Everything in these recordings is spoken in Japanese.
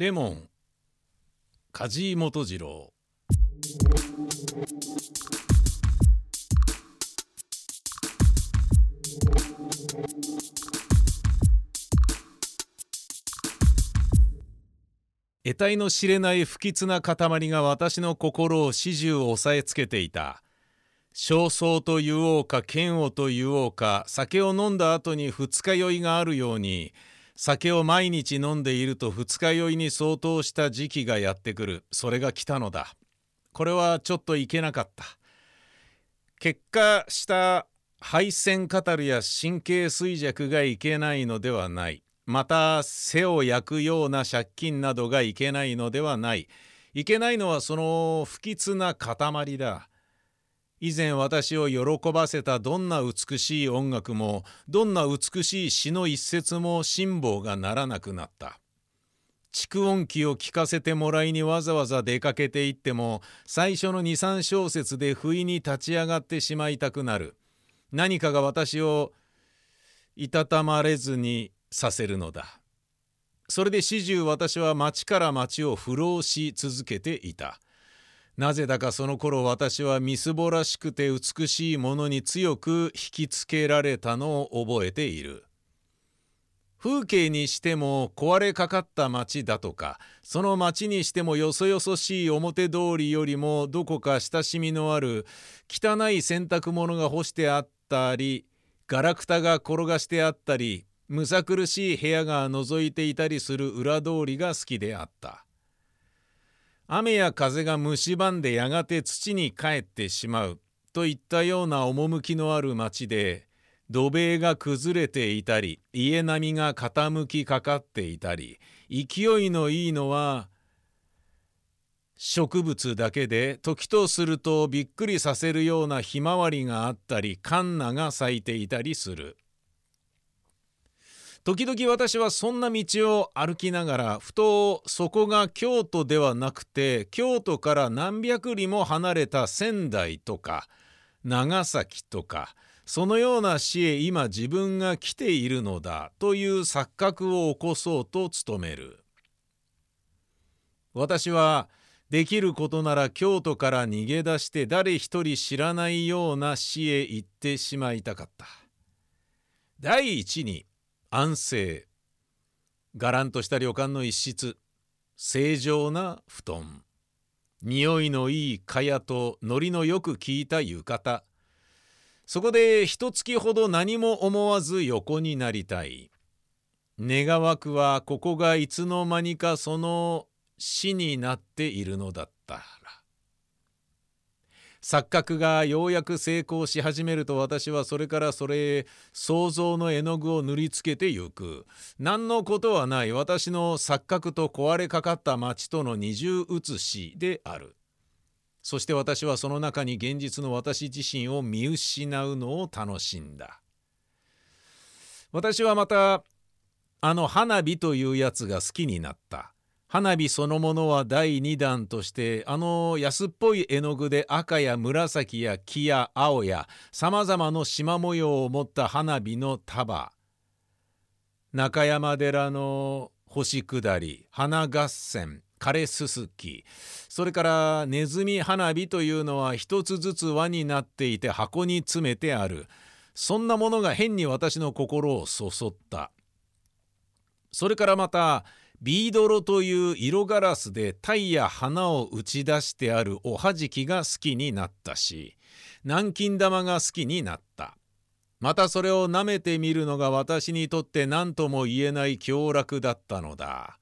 レモン梶井元次郎。得体の知れない不吉な塊が私の心を始終押さえつけていた。焦燥と言おうか嫌悪と言おうか酒を飲んだ後に二日酔いがあるように酒を毎日飲んでいると二日酔いに相当した時期がやってくる。それが来たのだ。これはちょっといけなかった。結果した配線カタルや神経衰弱がいけないのではない。また背を焼くような借金などがいけないのではない。いけないのはその不吉な塊だ。以前私を喜ばせたどんな美しい音楽もどんな美しい詩の一節も辛抱がならなくなった。蓄音機を聞かせてもらいにわざわざ出かけていっても最初の23小節で不意に立ち上がってしまいたくなる。何かが私をいたたまれずにさせるのだ。それで始終私は町から町を不老し続けていた。なぜだかその頃私はみすぼらしくて美しいものに強く引きつけられたのを覚えている。風景にしても壊れかかった町だとかその町にしてもよそよそしい表通りよりもどこか親しみのある汚い洗濯物が干してあったりガラクタが転がしてあったりむさ苦しい部屋が覗いていたりする裏通りが好きであった。雨や風が蝕んでやがて土に帰ってしまうといったような趣のある町で土塀が崩れていたり家並みが傾きかかっていたり勢いのいいのは植物だけで時とするとびっくりさせるようなひまわりがあったりカンナが咲いていたりする。時々私はそんな道を歩きながらふとそこが京都ではなくて京都から何百里も離れた仙台とか長崎とかそのような市へ今自分が来ているのだという錯覚を起こそうと努める。私はできることなら京都から逃げ出して誰一人知らないような市へ行ってしまいたかった。第一に安静。がらんとした旅館の一室。正常な布団。匂いのいい蚊帳とノリのよく効いた浴衣。そこで一月ほど何も思わず横になりたい。願わくはここがいつの間にかその死になっているのだったら。錯覚がようやく成功し始めると私はそれからそれへ想像の絵の具を塗りつけてゆく。何のことはない。私の錯覚と壊れかかった町との二重写しである。そして私はその中に現実の私自身を見失うのを楽しんだ。私はまたあの花火というやつが好きになった。花火そのものは第2弾としてあの安っぽい絵の具で赤や紫や木や青やさまざまな縞模様を持った花火の束。中山寺の星下り花合戦枯れすすき。それからネズミ花火というのは一つずつ輪になっていて箱に詰めてある。そんなものが変に私の心をそそった。それからまたビードロという色ガラスで鯛や花を打ち出してあるおはじきが好きになったし南京玉が好きになった。またそれを舐めてみるのが私にとって何とも言えない享楽だったのだ。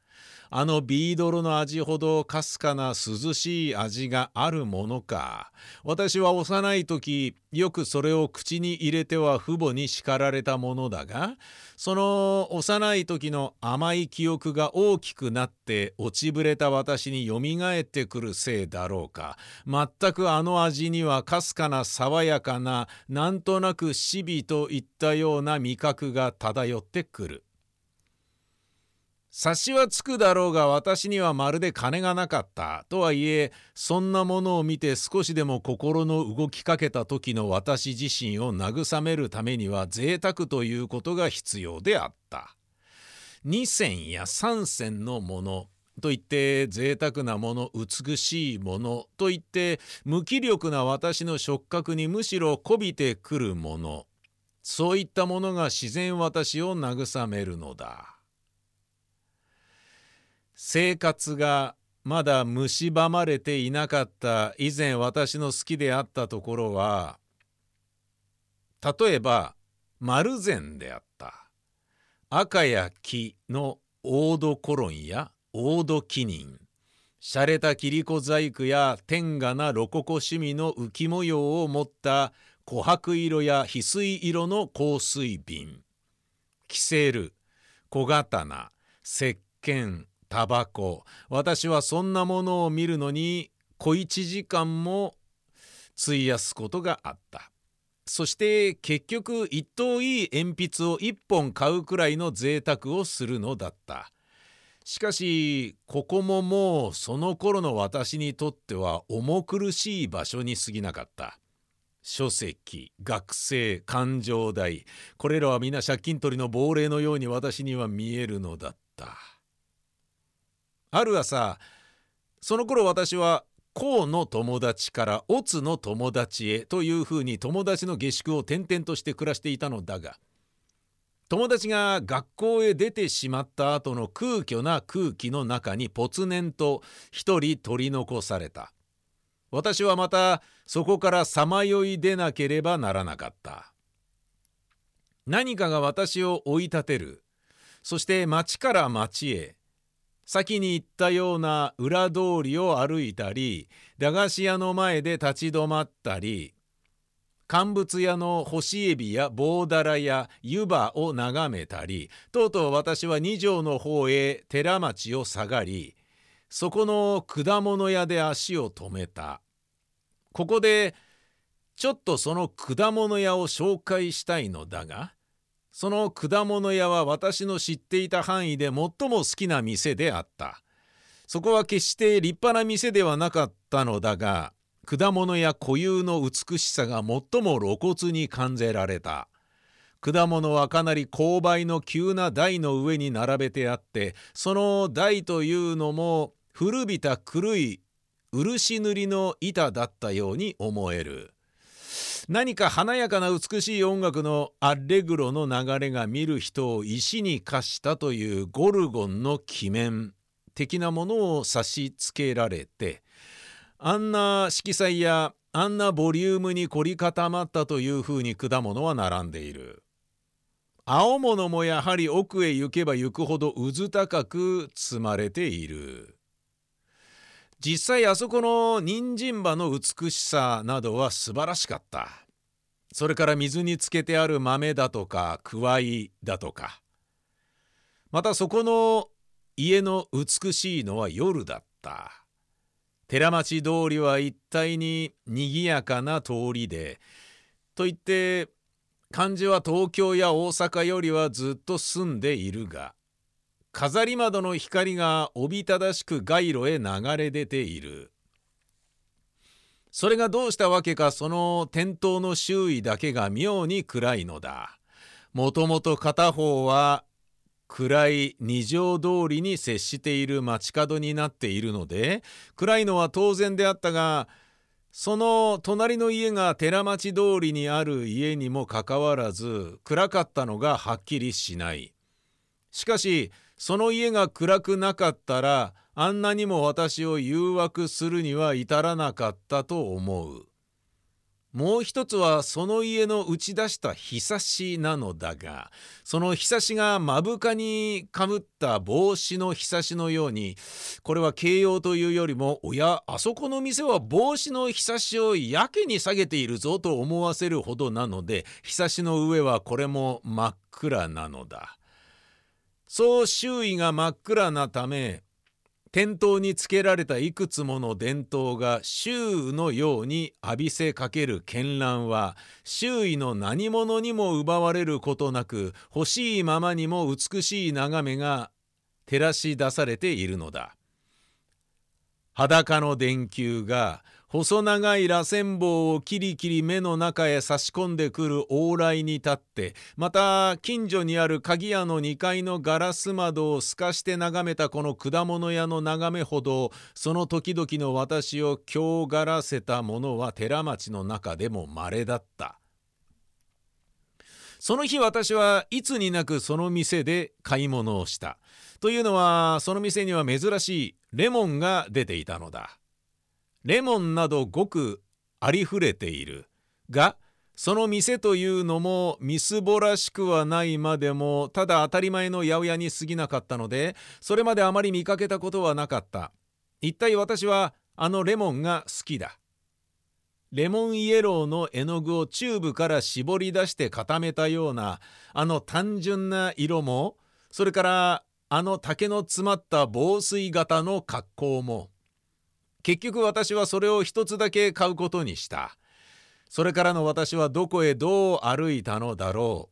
あのビードロの味ほどかすかな涼しい味があるものか私は幼い時よくそれを口に入れては父母に叱られたものだがその幼い時の甘い記憶が大きくなって落ちぶれた私によみがえってくるせいだろうか全くあの味にはかすかな爽やかななんとなく死火といったような味覚が漂ってくる。察しはつくだろうが私にはまるで金がなかったとはいえそんなものを見て少しでも心の動きかけた時の私自身を慰めるためには贅沢ということが必要であった。2銭や3銭のものといって贅沢なもの美しいものといって無気力な私の触覚にむしろこびてくるものそういったものが自然私を慰めるのだ生活がまだ蝕まれていなかった以前私の好きであったところは例えば丸善であった。赤や木のオードコロンやオードキニン。洒落た切子細工や天下なロココ趣味の浮き模様を持った琥珀色や翡翠色の香水瓶。キセル小刀石鹸タバコ。私はそんなものを見るのに小一時間も費やすことがあった。そして結局一等いい鉛筆を一本買うくらいの贅沢をするのだった。しかしここももうその頃の私にとっては重苦しい場所に過ぎなかった。書籍学生勘定代。これらは皆借金取りの亡霊のように私には見えるのだった。ある朝その頃私は甲の友達からオツの友達へというふうに友達の下宿を転々として暮らしていたのだが友達が学校へ出てしまった後の空虚な空気の中にぽつねんと一人取り残された。私はまたそこからさまよい出なければならなかった。何かが私を追い立てる。そして町から町へ先に言ったような裏通りを歩いたり駄菓子屋の前で立ち止まったり乾物屋の干しエビや棒だらや湯葉を眺めたりとうとう私は二条の方へ寺町を下がりそこの果物屋で足を止めた。ここでちょっとその果物屋を紹介したいのだがその果物屋は私の知っていた範囲で最も好きな店であった。そこは決して立派な店ではなかったのだが果物や固有の美しさが最も露骨に感じられた。果物はかなり勾配の急な台の上に並べてあってその台というのも古びた黒い漆塗りの板だったように思える。何か華やかな美しい音楽のアレグロの流れが見る人を石に化したというゴルゴンの鬼面的なものを差し付けられてあんな色彩やあんなボリュームに凝り固まったというふうに果物は並んでいる。青物もやはり奥へ行けば行くほどうず高く積まれている。実際あそこの人参葉の美しさなどは素晴らしかった。それから水につけてある豆だとかくわいだとか。またそこの家の美しいのは夜だった。寺町通りは一帯ににぎやかな通りでといって漢字は東京や大阪よりはずっと住んでいるが飾り窓の光がおびただしく街路へ流れ出ているそれがどうしたわけかその店頭の周囲だけが妙に暗いのだもともと片方は暗い二条通りに接している街角になっているので暗いのは当然であったがその隣の家が寺町通りにある家にもかかわらず暗かったのがはっきりしない。しかしその家が暗くなかったらあんなにも私を誘惑するには至らなかったと思う。もう一つはその家の打ち出したひさしなのだがそのひさしが目深にかぶった帽子のひさしのようにこれは形容というよりもおやあそこの店は帽子のひさしをやけに下げているぞと思わせるほどなのでひさしの上はこれも真っ暗なのだ。そう周囲が真っ暗なため店頭につけられたいくつもの伝統が周囲のように浴びせかける絢爛は周囲の何者にも奪われることなく欲しいままにも美しい眺めが照らし出されているのだ。裸の電球が細長い螺旋棒をキリキリ目の中へ差し込んでくる往来に立ってまた近所にある鍵屋の2階のガラス窓を透かして眺めたこの果物屋の眺めほどその時々の私を強がらせたものは寺町の中でも稀だった。その日私はいつになくその店で買い物をした。というのはその店には珍しいレモンが出ていたのだ。レモンなどごくありふれている。がその店というのもみすぼらしくはないまでもただ当たり前の八百屋に過ぎなかったのでそれまであまり見かけたことはなかった。一体私はあのレモンが好きだ。レモンイエローの絵の具をチューブから絞り出して固めたようなあの単純な色もそれからあの竹の詰まった防水型の格好も結局私はそれを一つだけ買うことにした。それからの私はどこへどう歩いたのだろ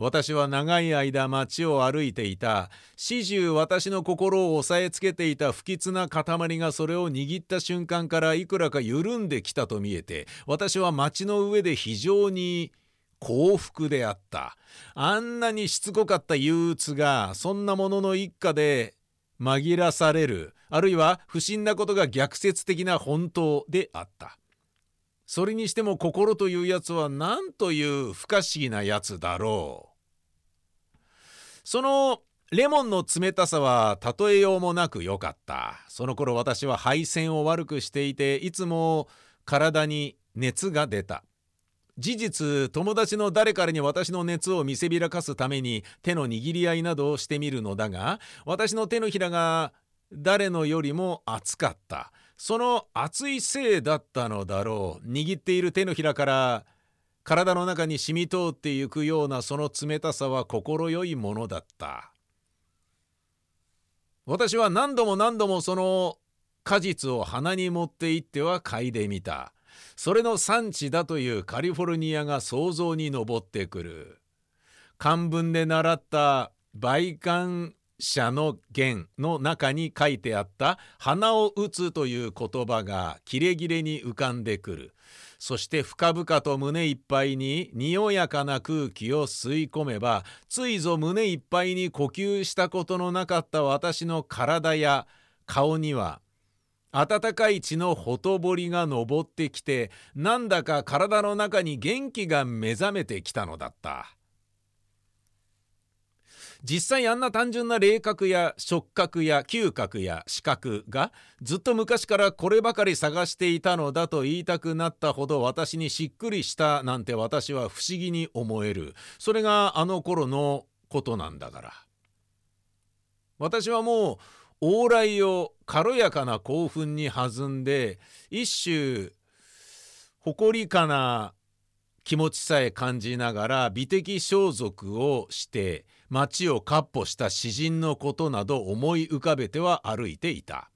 う。私は長い間街を歩いていた。始終私の心を押さえつけていた不吉な塊がそれを握った瞬間からいくらか緩んできたと見えて私は街の上で非常に幸福であった。あんなにしつこかった憂鬱がそんなものの一家で紛らされるあるいは不審なことが逆説的な本当であった。それにしても心というやつは何という不可思議なやつだろう。そのレモンの冷たさは例えようもなく良かった。その頃私は配線を悪くしていていつも体に熱が出た。事実友達の誰かに私の熱を見せびらかすために手の握り合いなどをしてみるのだが私の手のひらが誰のよりも熱かった。その熱いせいだったのだろう。握っている手のひらから体の中に染み通ってゆくようなその冷たさは快いものだった。私は何度も何度もその果実を鼻に持って行っては嗅いでみた。それの産地だというカリフォルニアが想像に上ってくる。漢文で習った倍感者の言の中に書いてあった鼻を打つという言葉がキレキレに浮かんでくる。そして深々と胸いっぱいににおやかな空気を吸い込めばついぞ胸いっぱいに呼吸したことのなかった私の体や顔には温かい血のほとぼりが昇ってきてなんだか体の中に元気が目覚めてきたのだった。実際あんな単純な霊覚や触覚や嗅覚や視覚がずっと昔からこればかり探していたのだと言いたくなったほど私にしっくりしたなんて私は不思議に思える。それがあの頃のことなんだから。私はもう往来を軽やかな興奮に弾んで一種誇りかな気持ちさえ感じながら美的装束をして街をかっ歩した詩人のことなど思い浮かべては歩いていた。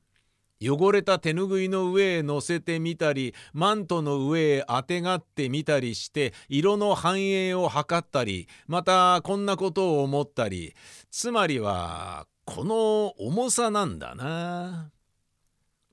汚れた手ぬぐいの上へ乗せてみたりマントの上へあてがってみたりして色の反映を図ったりまたこんなことを思ったりつまりはこの重さなんだな。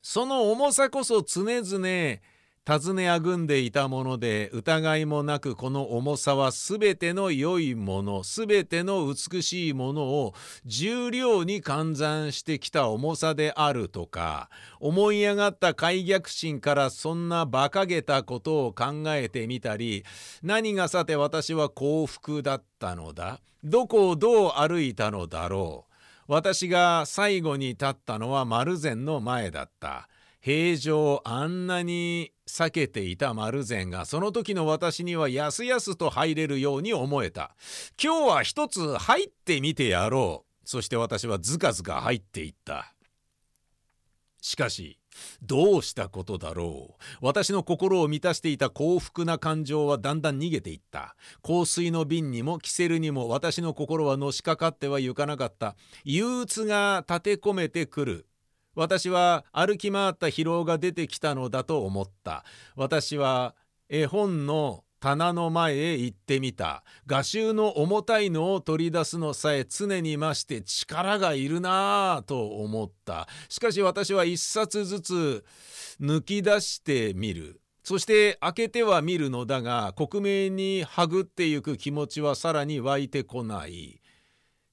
その重さこそ常々尋ねあぐんでいたもので疑いもなくこの重さは全ての良いもの全ての美しいものを重量に換算してきた重さであるとか思い上がった開逆心からそんな馬鹿げたことを考えてみたり何がさて私は幸福だったのだどこをどう歩いたのだろう私が最後に立ったのは丸善の前だった。平常あんなに避けていた丸善がその時の私にはやすやすと入れるように思えた。今日は一つ入ってみてやろう。そして私はずかずか入っていった。しかしどうしたことだろう。私の心を満たしていた幸福な感情はだんだん逃げていった。香水の瓶にもキセルにも私の心はのしかかってはゆかなかった。憂鬱が立て込めてくる。私は歩き回った疲労が出てきたのだと思った。私は絵本の棚の前へ行ってみた。画集の重たいのを取り出すのさえ常に増して力がいるなぁと思った。しかし私は一冊ずつ抜き出してみる。そして開けては見るのだが克明にはぐってゆく気持ちはさらに湧いてこない。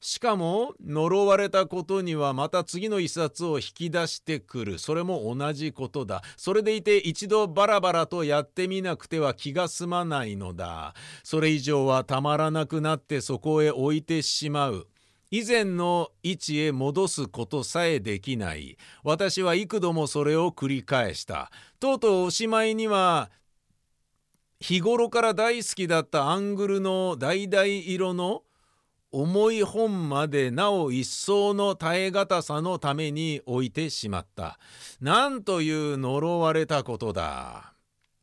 しかも呪われたことにはまた次の一冊を引き出してくる。それも同じことだ。それでいて一度バラバラとやってみなくては気が済まないのだ。それ以上はたまらなくなってそこへ置いてしまう。以前の位置へ戻すことさえできない。私は幾度もそれを繰り返した。とうとうおしまいには日頃から大好きだったアングルの橙色の重い本までなお一層の耐え難さのために置いてしまった。なんという呪われたことだ。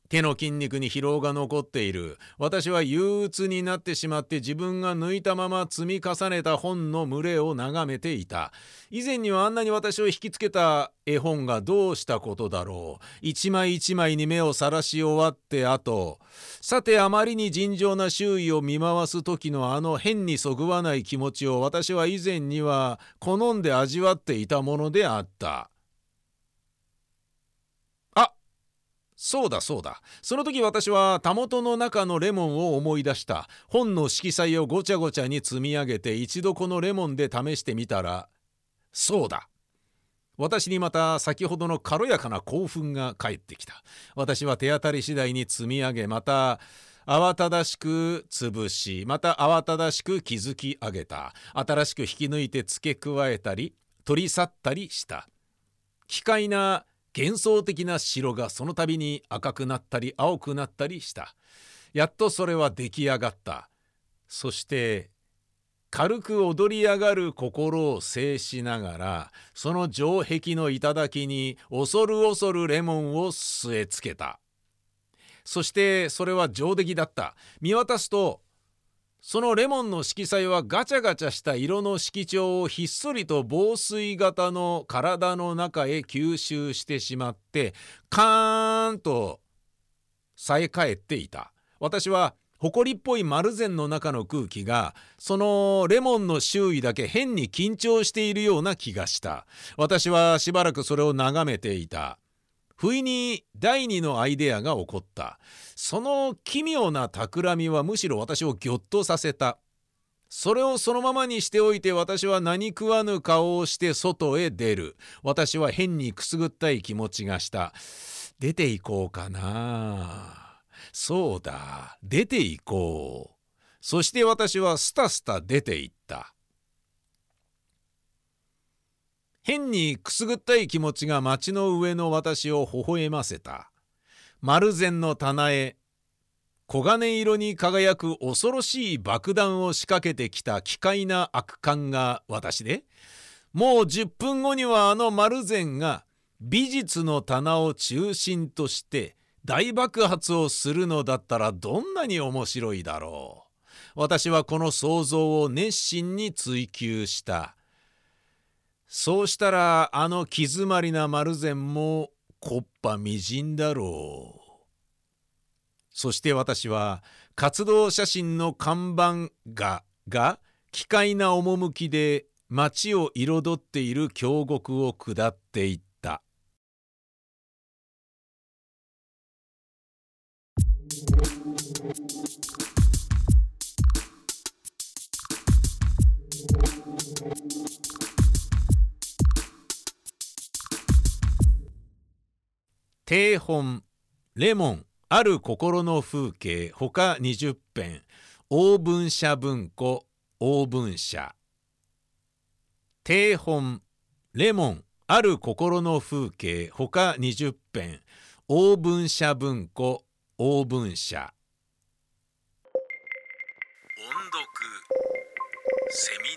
手の筋肉に疲労が残っている。私は憂鬱になってしまって自分が抜いたまま積み重ねた本の群れを眺めていた。以前にはあんなに私を引きつけた絵本がどうしたことだろう。一枚一枚に目をさらし終わってあとさてあまりに尋常な周囲を見回す時のあの変にそぐわない気持ちを私は以前には好んで味わっていたものであった。そうだそうだ。その時私はたもとの中のレモンを思い出した。本の色彩をごちゃごちゃに積み上げて一度このレモンで試してみたらそうだ。私にまた先ほどの軽やかな興奮が返ってきた。私は手当たり次第に積み上げまた慌ただしく潰しまた慌ただしく築き上げた。新しく引き抜いて付け加えたり取り去ったりした。奇怪な幻想的な城がその度に赤くなったり青くなったりした。やっとそれは出来上がった。そして軽く踊り上がる心を制しながらその城壁の頂に恐る恐るレモンを据え付けた。そしてそれは上出来だった。見渡すとそのレモンの色彩はガチャガチャした色の色調をひっそりと防水型の体の中へ吸収してしまってカーンとさえ返っていた私は埃っぽい丸善の中の空気がそのレモンの周囲だけ変に緊張しているような気がした私はしばらくそれを眺めていた不意に第二のアイデアが起こった。その奇妙な企みはむしろ私をぎょっとさせた。それをそのままにしておいて私は何食わぬ顔をして外へ出る。私は変にくすぐったい気持ちがした。出て行こうかな。そうだ出て行こう。そして私はスタスタ出て行った。変にくすぐったい気持ちが街の上の私を微笑ませた。丸善の棚へ黄金色に輝く恐ろしい爆弾を仕掛けてきた奇怪な悪感が私でもう10分後にはあの丸善が美術の棚を中心として大爆発をするのだったらどんなに面白いだろう私はこの想像を熱心に追求したそうしたらあの気詰まりな丸善もこっぱみじんだろう。そして私は活動写真の看板画が奇怪な趣で街を彩っている京極を下っていった。定本レモンある心の風景ほか20編。大文社文庫大文社。定本レモンある心の風景ほか20編。大文社文庫大文社。音読セミ